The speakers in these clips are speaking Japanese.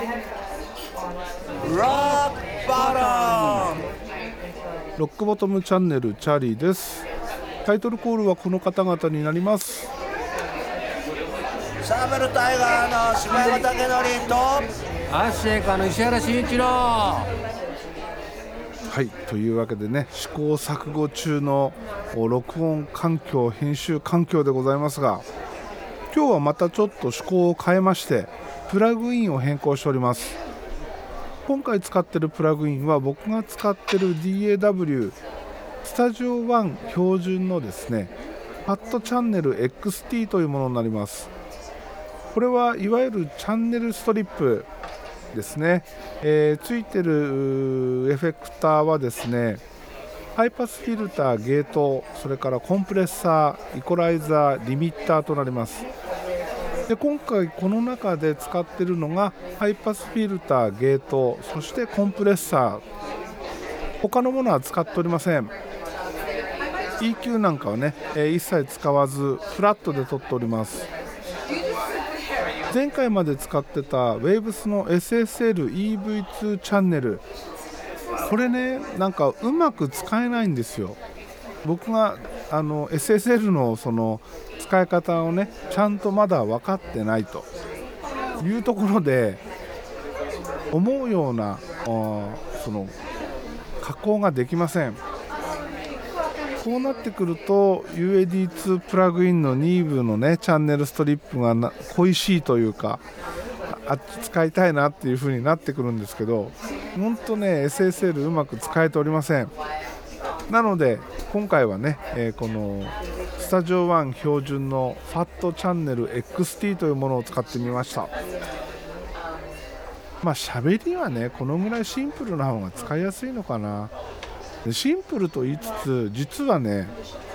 Rock bottom! ロックボトムチャンネルチャーリーです。タイトルコールはこの方々になります。サーベルタイガーの柴山武則とアッシェイカーの石原慎一郎。はいというわけでね試行錯誤中のお録音環境編集環境でございますが今日はまたちょっと趣向を変えましてプラグインを変更しております。今回使ってるプラグインは僕が使ってる DAW スタジオ1標準のですねパッドチャンネル XT というものになります。これはいわゆるチャンネルストリップですね、えーついてるエフェクターはですねハイパスフィルター、ゲート、それからコンプレッサー、イコライザー、リミッターとなります。で今回この中で使っているのがハイパスフィルター、ゲート、そしてコンプレッサー。他のものは使っておりません。EQ なんかはね、え一切使わずフラットで撮っております。前回まで使ってた Waves の SSL-EV2 チャンネルこれねなんかうまく使えないんですよ。僕があの SSL のその使い方をねちゃんとまだ分かってないと。いうところで思うようなあその加工ができません。こうなってくると UAD2 プラグインの2部のねチャンネルストリップが恋しいというかあ使いたいなっていう風になってくるんですけど本当ね SSL うまく使えておりません。なので今回はね、えーこのスタジオ1標準の FAT チャンネル XT というものを使ってみました。まあ喋りはねこのぐらいシンプルな方が使いやすいのかな。シンプルと言いつつ実はね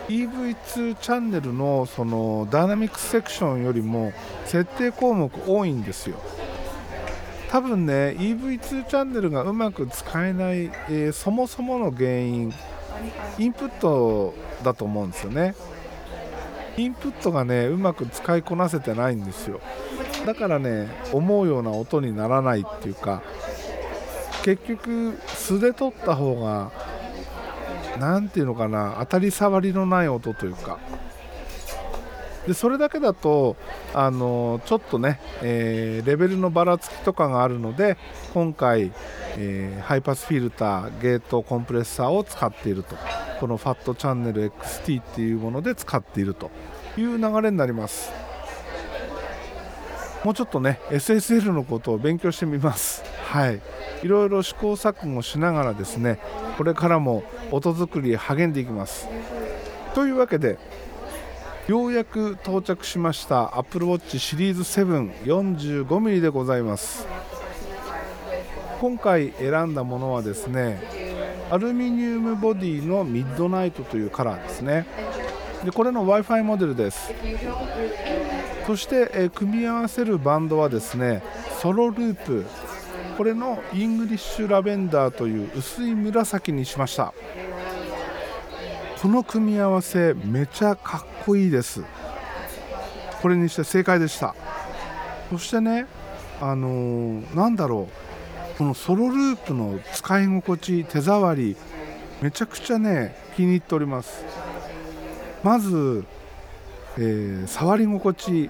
EV2 チャンネルのそのダイナミックスセクションよりも設定項目多いんですよ。多分ね EV2 チャンネルがうまく使えない、えーそもそもの原因インプットだと思うんですよね。インプットがねうまく使いこなせてないんですよ。だからね思うような音にならないっていうか結局素で撮った方が何ていうのかな当たり障りのない音というか。でそれだけだとあのちょっとね、えーレベルのばらつきとかがあるので今回、えーハイパスフィルターゲートコンプレッサーを使っていると。この FAT チャンネル XT っていうもので使っているという流れになります。もうちょっとね SSL のことを勉強してみます。はい。いろいろ試行錯誤しながらですねこれからも音作り励んでいきます。というわけでようやく到着しました Apple Watch シリーズ 745mm でございます。今回選んだものはですねアルミニウムボディのミッドナイトというカラーですね。でこれの w i f i モデルです。そして、え組み合わせるバンドはですねソロループ。これのイングリッシュラベンダーという薄い紫にしました。この組み合わせめちゃかっこいいです。これにして正解でした。そしてねあのーなんだろう。このソロループの使い心地手触りめちゃくちゃね気に入っております。まず、えー触り心地。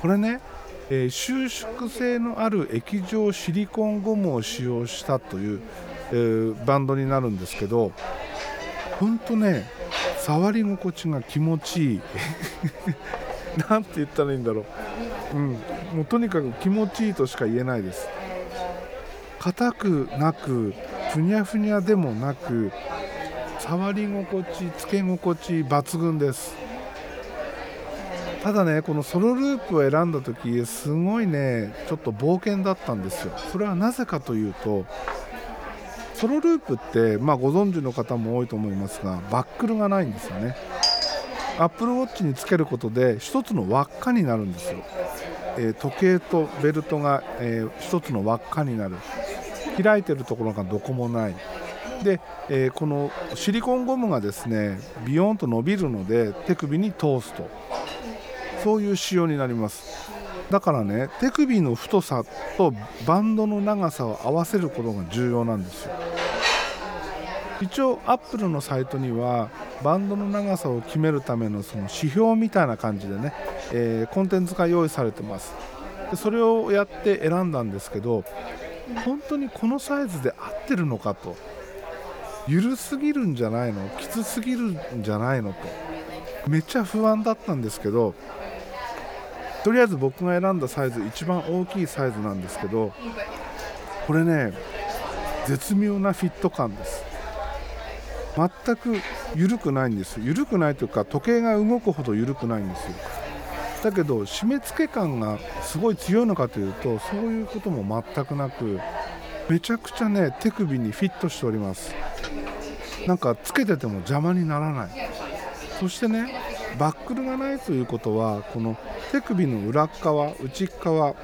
これね、えー収縮性のある液状シリコンゴムを使用したという、えーバンドになるんですけどほんとね触り心地が気持ちいい。なんて言ったらいいんだろう、うん、もうとにかく気持ちいいとしか言えないです。硬くなくふにゃふにゃでもなく触り心地つけ心地抜群です。ただねこのソロループを選んだ時すごいねちょっと冒険だったんですよ。それはなぜかというとソロループって、まあ、ご存知の方も多いと思いますがバックルがないんですよね。Apple Watch につけることで一つの輪っかになるんですよ、えー時計とベルトが、えー一つの輪っかになる。開いてるところがどこもない。で、えーこのシリコンゴムがですねビヨーンと伸びるので手首に通すと。そういう仕様になります。だからね手首の太さとバンドの長さを合わせることが重要なんですよ。一応アップルのサイトにはバンドの長さを決めるためのその指標みたいな感じでね、えー、コンテンツが用意されてます。でそれをやって選んだんですけど本当にこのサイズで合ってるのかと。緩すぎるんじゃないの？きつすぎるんじゃないの？と。めっちゃ不安だったんですけどとりあえず僕が選んだサイズ一番大きいサイズなんですけどこれね絶妙なフィット感です。全く緩くないんです緩くないというか時計が動くほど緩くないんですよ。だけど締め付け感がすごい強いのかというとそういうことも全くなくめちゃくちゃね手首にフィットしております。なんかつけてても邪魔にならない。そしてねバックルがないということはこの手首の裏側内側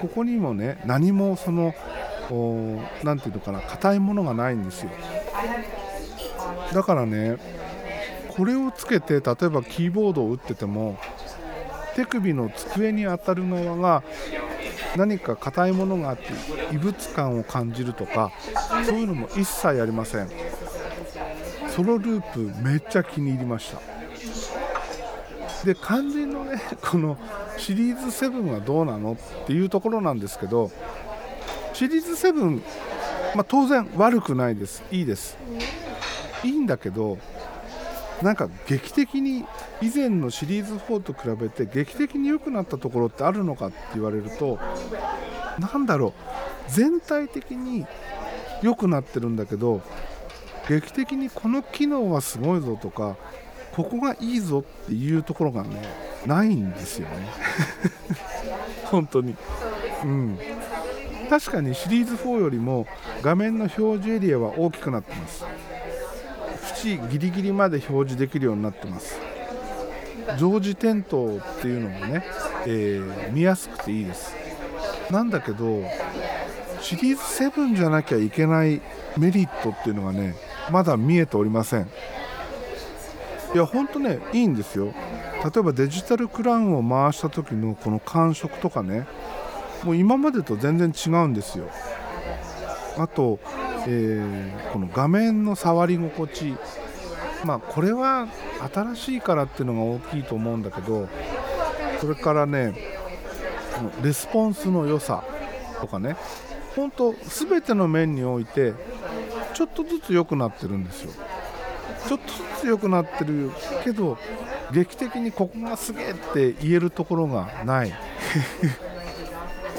ここにもね何もその何て言うのかな硬いものがないんですよ。だからねこれをつけて例えばキーボードを打ってても手首の机に当たる側が何か硬いものがあって異物感を感じるとかそういうのも一切ありません。ソロループめっちゃ気に入りました。で肝心のね このシリーズ7はどうなの？っていうところなんですけどシリーズ7、まあ、当然悪くないです。いいです。いいんだけどなんか劇的に以前のシリーズ4と比べて劇的に良くなったところってあるのかって言われると何だろう。全体的に良くなってるんだけど劇的にこの機能はすごいぞとかここがいいぞっていうところがねないんですよね。本当に。うん。確かにシリーズ4よりも画面の表示エリアは大きくなってます。縁ギリギリまで表示できるようになってます。常時点灯っていうのもね、えー、見やすくていいです。なんだけどシリーズ7じゃなきゃいけないメリットっていうのがねまだ見えておりませんいやほんとねいいんですよ。例えばデジタルクラウンを回した時のこの感触とかねもう今までと全然違うんですよ。あと、えー、この画面の触り心地。まあこれは新しいからっていうのが大きいと思うんだけどそれからねレスポンスの良さとかね本当全ての面においてちょっとずつ良くなってるんですよ。ちょっとつ良くなってる。けど劇的にここがすげえって言えるところがない。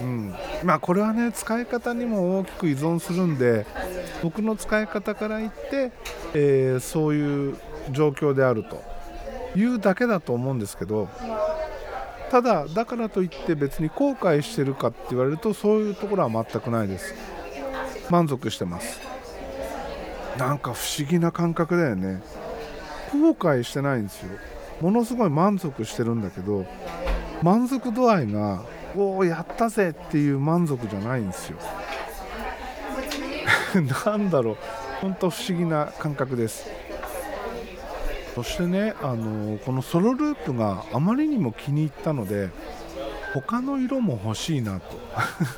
うん。まあこれはね使い方にも大きく依存するんで僕の使い方から言って、えー、そういう状況であると。いうだけだと思うんですけどただだからといって別に後悔してるかって言われるとそういうところは全くないです。満足してます。なんか不思議な感覚だよね。後悔してないんですよ。ものすごい満足してるんだけど満足度合いがおおやったぜっていう満足じゃないんですよ。なんだろう。本当不思議な感覚です。そしてねあのこのソロループがあまりにも気に入ったので他の色も欲しいなと、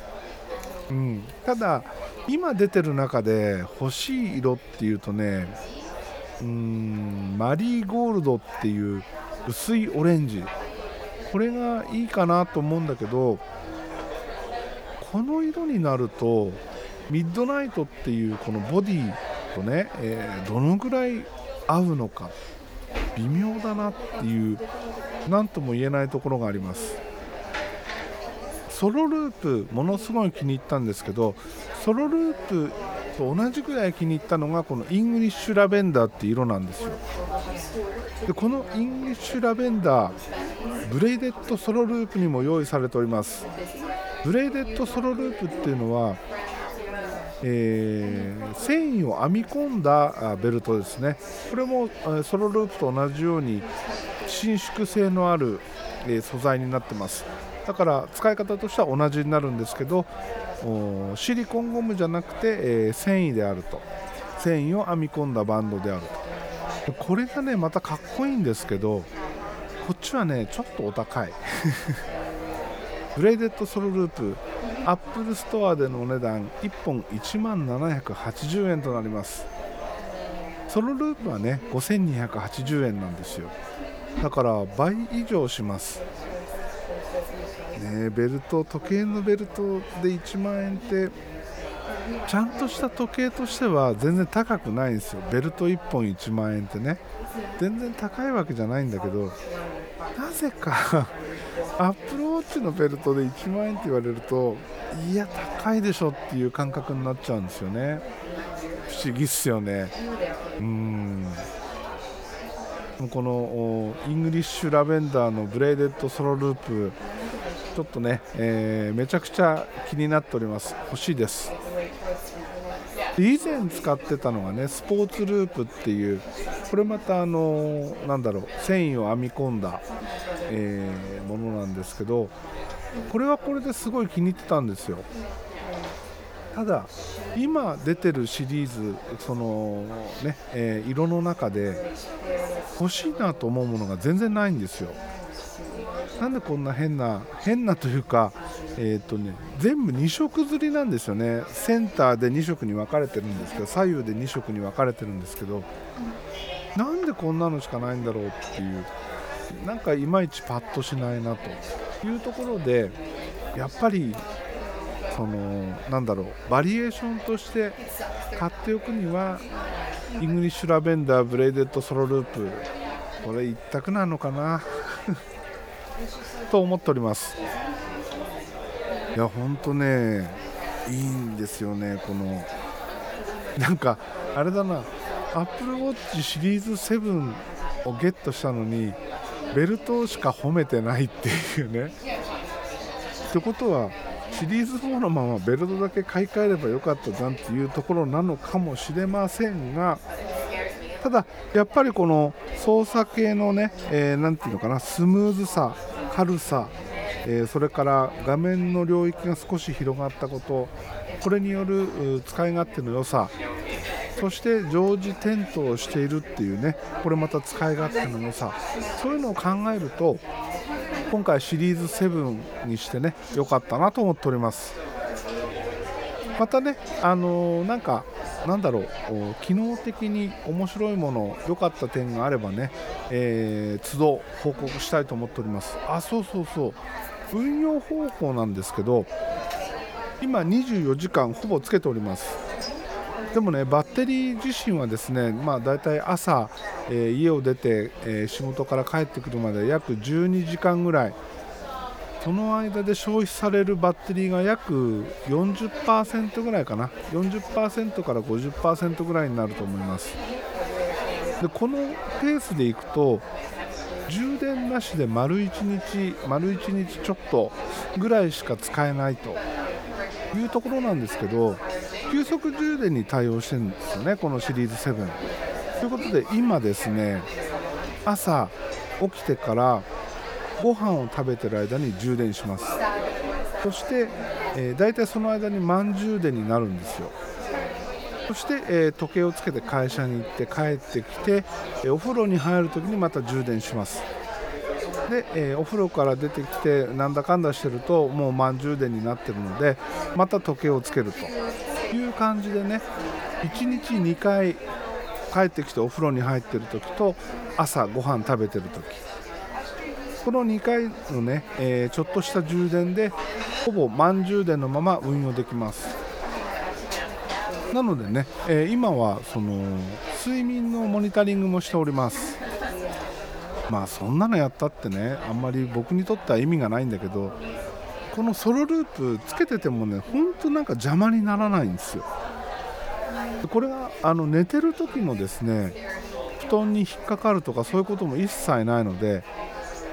うん、ただ今出てる中で欲しい色っていうとねうんマリーゴールドっていう薄いオレンジ。これがいいかなと思うんだけどこの色になるとミッドナイトっていうこのボディとね、えー、どのぐらい合うのか微妙だなっていう何とも言えないところがあります。ソロループものすごい気に入ったんですけどソロループ同じぐらい気に入ったのがこのイングリッシュラベンダーって色なんですよ。でこのイングリッシュラベンダーブレイデッドソロループにも用意されております。ブレイデッドソロループっていうのはえー、繊維を編み込んだベルトですね。これもソロループと同じように伸縮性のある、え、素材になってます。だから使い方としては同じになるんですけどシリコンゴムじゃなくて、えー、繊維であると。繊維を編み込んだバンドであると。これがねまたかっこいいんですけどこっちはねちょっとお高い。ブレイデッドソロループアップルストアでのお値段1本1万780円となります。ソロループはね5280円なんですよ。だから倍以上します。ねベルト時計のベルトで1万円ってちゃんとした時計としては全然高くないんですよ。ベルト1本1万円ってね。全然高いわけじゃないんだけどなぜかアップルウォッチのベルトで1万円って言われるといや高いでしょっていう感覚になっちゃうんですよね。不思議っすよね。うん。このイングリッシュラベンダーのブレーデッドソロループちょっとね、えー、めちゃくちゃ気になっております。欲しいです。以前使ってたのがねスポーツループっていうこれまたあのなんだろう繊維を編み込んだ、えー、ものなんですけどこれはこれですごい気に入ってたんですよ。ただ今出てるシリーズそのね、えー、色の中で欲しいなと思うものが全然ないんですよ。なんでこんな変な変なというか、えーとね、全部2色刷りなんですよね。センターで2色に分かれてるんですけど左右で2色に分かれてるんですけどなんでこんなのしかないんだろうっていうなんかいまいちパッとしないなと。いうところでやっぱりそのなんだろうバリエーションとして買っておくにはイングリッシュラベンダーブレイデッドソロループこれ一択なのかな。と思っております。いや本当ねいいんですよねこのなんかあれだなアップルウォッチシリーズ7をゲットしたのにベルトしか褒めてないっていうね。ってことはシリーズ4のままベルトだけ買い替えればよかったじゃんっていうところなのかもしれませんがただ、やっぱりこの操作系のね、えー、ていうのかなスムーズさ、軽さ、えー、それから画面の領域が少し広がったことこれによる使い勝手の良さそして常時点灯をしているっていうねこれまた使い勝手の良さそういうのを考えると今回シリーズ7にしてね良かったなと思っております。またねあのー、なんかなんだろう機能的に面白いもの良かった点があればね、えー、都度報告したいと思っております。あそうそうそう。運用方法なんですけど今24時間ほぼつけております。でもねバッテリー自身はですねまあ大体朝、えー、家を出て、えー、仕事から帰ってくるまで約12時間ぐらいその間で消費されるバッテリーが約40%ぐらいかな。40%から50%ぐらいになると思います。でこのペースでいくと充電なしで丸1日丸1日ちょっとぐらいしか使えないというところなんですけど急速充電に対応してるんですよねこのシリーズ7ということで今ですね朝起きてからご飯を食べてる間に充電します。そして、えー、大体その間に満充電になるんですよ。そして、えー、時計をつけて会社に行って帰ってきて、えー、お風呂に入るときにまた充電します。で、えー、お風呂から出てきてなんだかんだしてるともう満充電になってるのでまた時計をつけると。いう感じでね1日2回帰ってきてお風呂に入ってる時と朝ご飯食べてる時。この2回のね、えー、ちょっとした充電でほぼ満充電のまま運用できます。なのでね、えー、今はその睡眠のモニタリングもしております。まあそんなのやったってねあんまり僕にとっては意味がないんだけどこのソロループつけててもねほんとなんか邪魔にならないんですよ。これがあの寝てる時のですね布団に引っかかるとかそういうことも一切ないので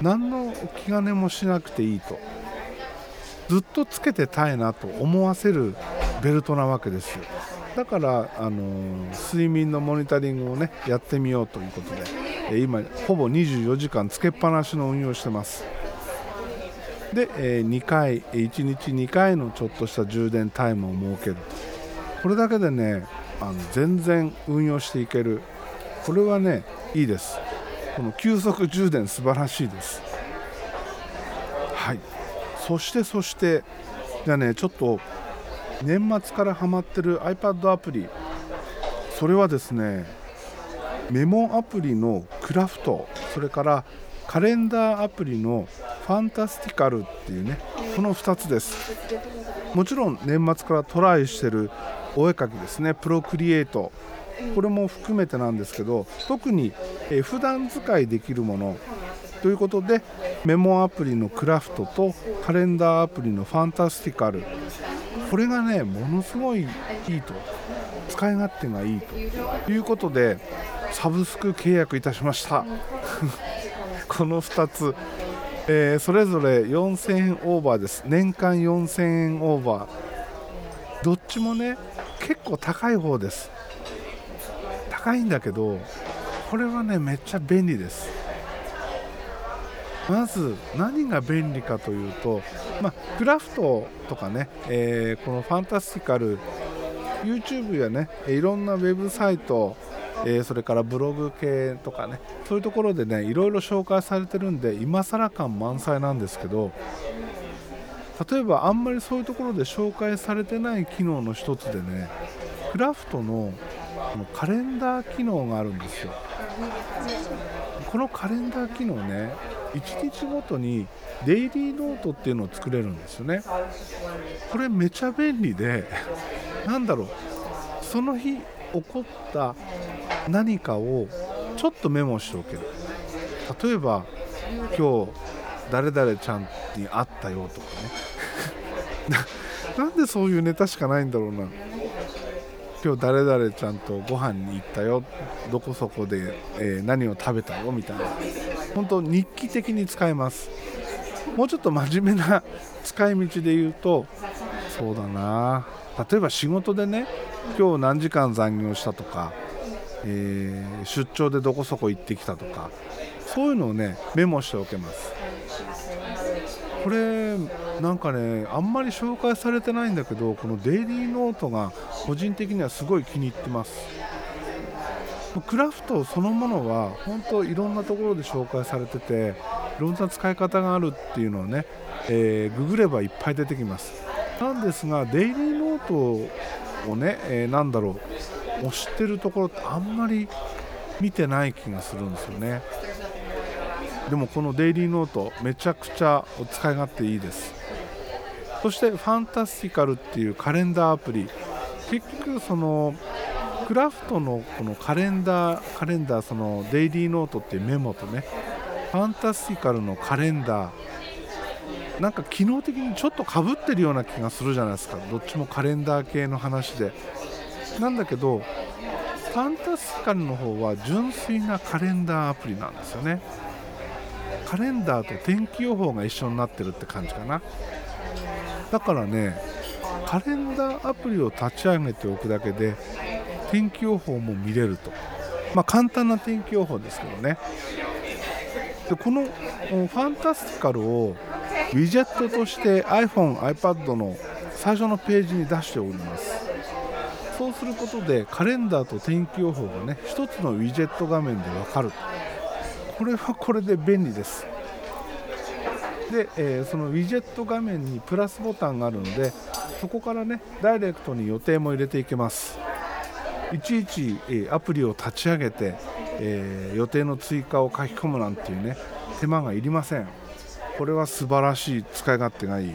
何の気兼ねもしなくていいと。ずっとつけてたいなと思わせるベルトなわけですよ。だから、あの睡眠のモニタリングをねやってみようということで今ほぼ24時間つけっぱなしの運用してます。で、2回1日2回のちょっとした充電タイムを設ける。これだけでねあの全然運用していける。これはねいいです。この急速充電素晴らしいです。はい。そしてそしてじゃあねちょっと年末からハマってる iPad アプリ。それはですねメモアプリのクラフト。それからカレンダーアプリのファンタスティカルっていうねこの2つです。もちろん年末からトライしてるお絵描きですね。プロクリエイト。これも含めてなんですけど特に、え、普段使いできるものということでメモアプリのクラフトとカレンダーアプリのファンタスティカルこれがねものすごいいいと使い勝手がいいということでサブスク契約いたしました。この2つ、えー、それぞれ4000円オーバーです。年間4000円オーバー。どっちもね結構高い方です。高いんだけどこれはねめっちゃ便利です。まず何が便利かというと、まあ、クラフトとかね、えー、このファンタスティカル YouTube やねいろんなウェブサイトえー、それからブログ系とかねそういうところでねいろいろ紹介されてるんで今更感満載なんですけど例えばあんまりそういうところで紹介されてない機能の一つでねクラフトののカレンダー機能があるんですよ。このカレンダー機能ね1日ごとにデイリーノートっていうのを作れるんですよね。これめちゃ便利でなんだろうその日起こった何かをちょっとメモしておける。例えば今日誰々ちゃんに会ったよとかね。なんでそういうネタしかないんだろうな。今日誰々ちゃんとご飯に行ったよ。どこそこで、え、何を食べたよみたいな。本当日記的に使えます。もうちょっと真面目な 使い道で言うとそうだな。例えば仕事でね今日何時間残業したとかえー、出張でどこそこ行ってきたとかそういうのをねメモしておけます。これなんかねあんまり紹介されてないんだけどこのデイリーノートが個人的にはすごい気に入ってます。クラフトそのものは本当いろんなところで紹介されてていろんな使い方があるっていうのをね、えー、ググればいっぱい出てきます。なんですがデイリーノートをね、えー、なんだろうを知ってるところってあんまり見てない気がするんですよね。でもこのデイリーノートめちゃくちゃお使い勝手いいです。そしてファンタスティカルっていうカレンダーアプリ。結局そのクラフトのこのカレンダーカレンダーそのデイリーノートっていうメモとねファンタスティカルのカレンダー。なんか機能的にちょっとかぶってるような気がするじゃないですか。どっちもカレンダー系の話で。なんだけどファンタスティカルの方は純粋なカレンダーアプリなんですよね。カレンダーと天気予報が一緒になってるって感じかな。だからねカレンダーアプリを立ち上げておくだけで天気予報も見れると。まあ簡単な天気予報ですけどね。でこのファンタスティカルをウィジェットとして iPhone、iPad の最初のページに出しております。そうすることでカレンダーと天気予報がね1つのウィジェット画面で分かると。これはこれで便利です。で、えー、そのウィジェット画面にプラスボタンがあるのでそこからねダイレクトに予定も入れていけます。いちいち、え、アプリを立ち上げて、えー、予定の追加を書き込むなんていうね手間がいりません。これは素晴らしい使い勝手がいい。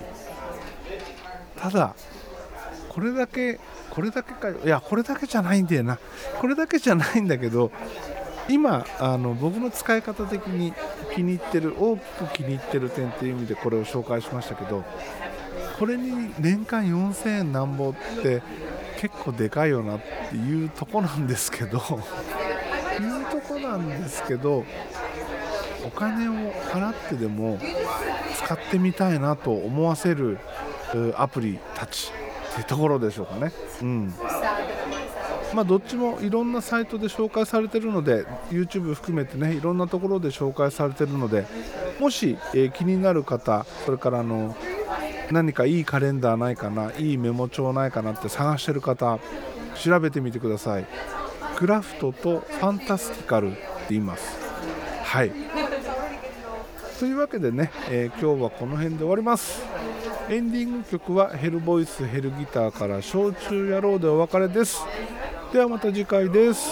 ただこれだけこれだけかいやこれだけじゃないんだよな。これだけじゃないんだけど今あの僕の使い方的に気に入ってる大きく気に入ってる点っていう意味でこれを紹介しましたけどこれに年間4000円なんぼって結構でかいよなっていうとこなんですけどいうとこなんですけどお金を払ってでも使ってみたいなと思わせるアプリたちっていうところでしょうかね。うんまあ、どっちもいろんなサイトで紹介されているので YouTube 含めてねいろんなところで紹介されているのでもし、えー、気になる方それからあの何かいいカレンダーないかないいメモ帳ないかなって探してる方調べてみてください。クラフトとファンタスティカルって言います。はい。というわけでね、えー今日はこの辺で終わります。エンディング曲はヘルボイスヘルギターから「焼酎野郎」でお別れです。ではまた次回です。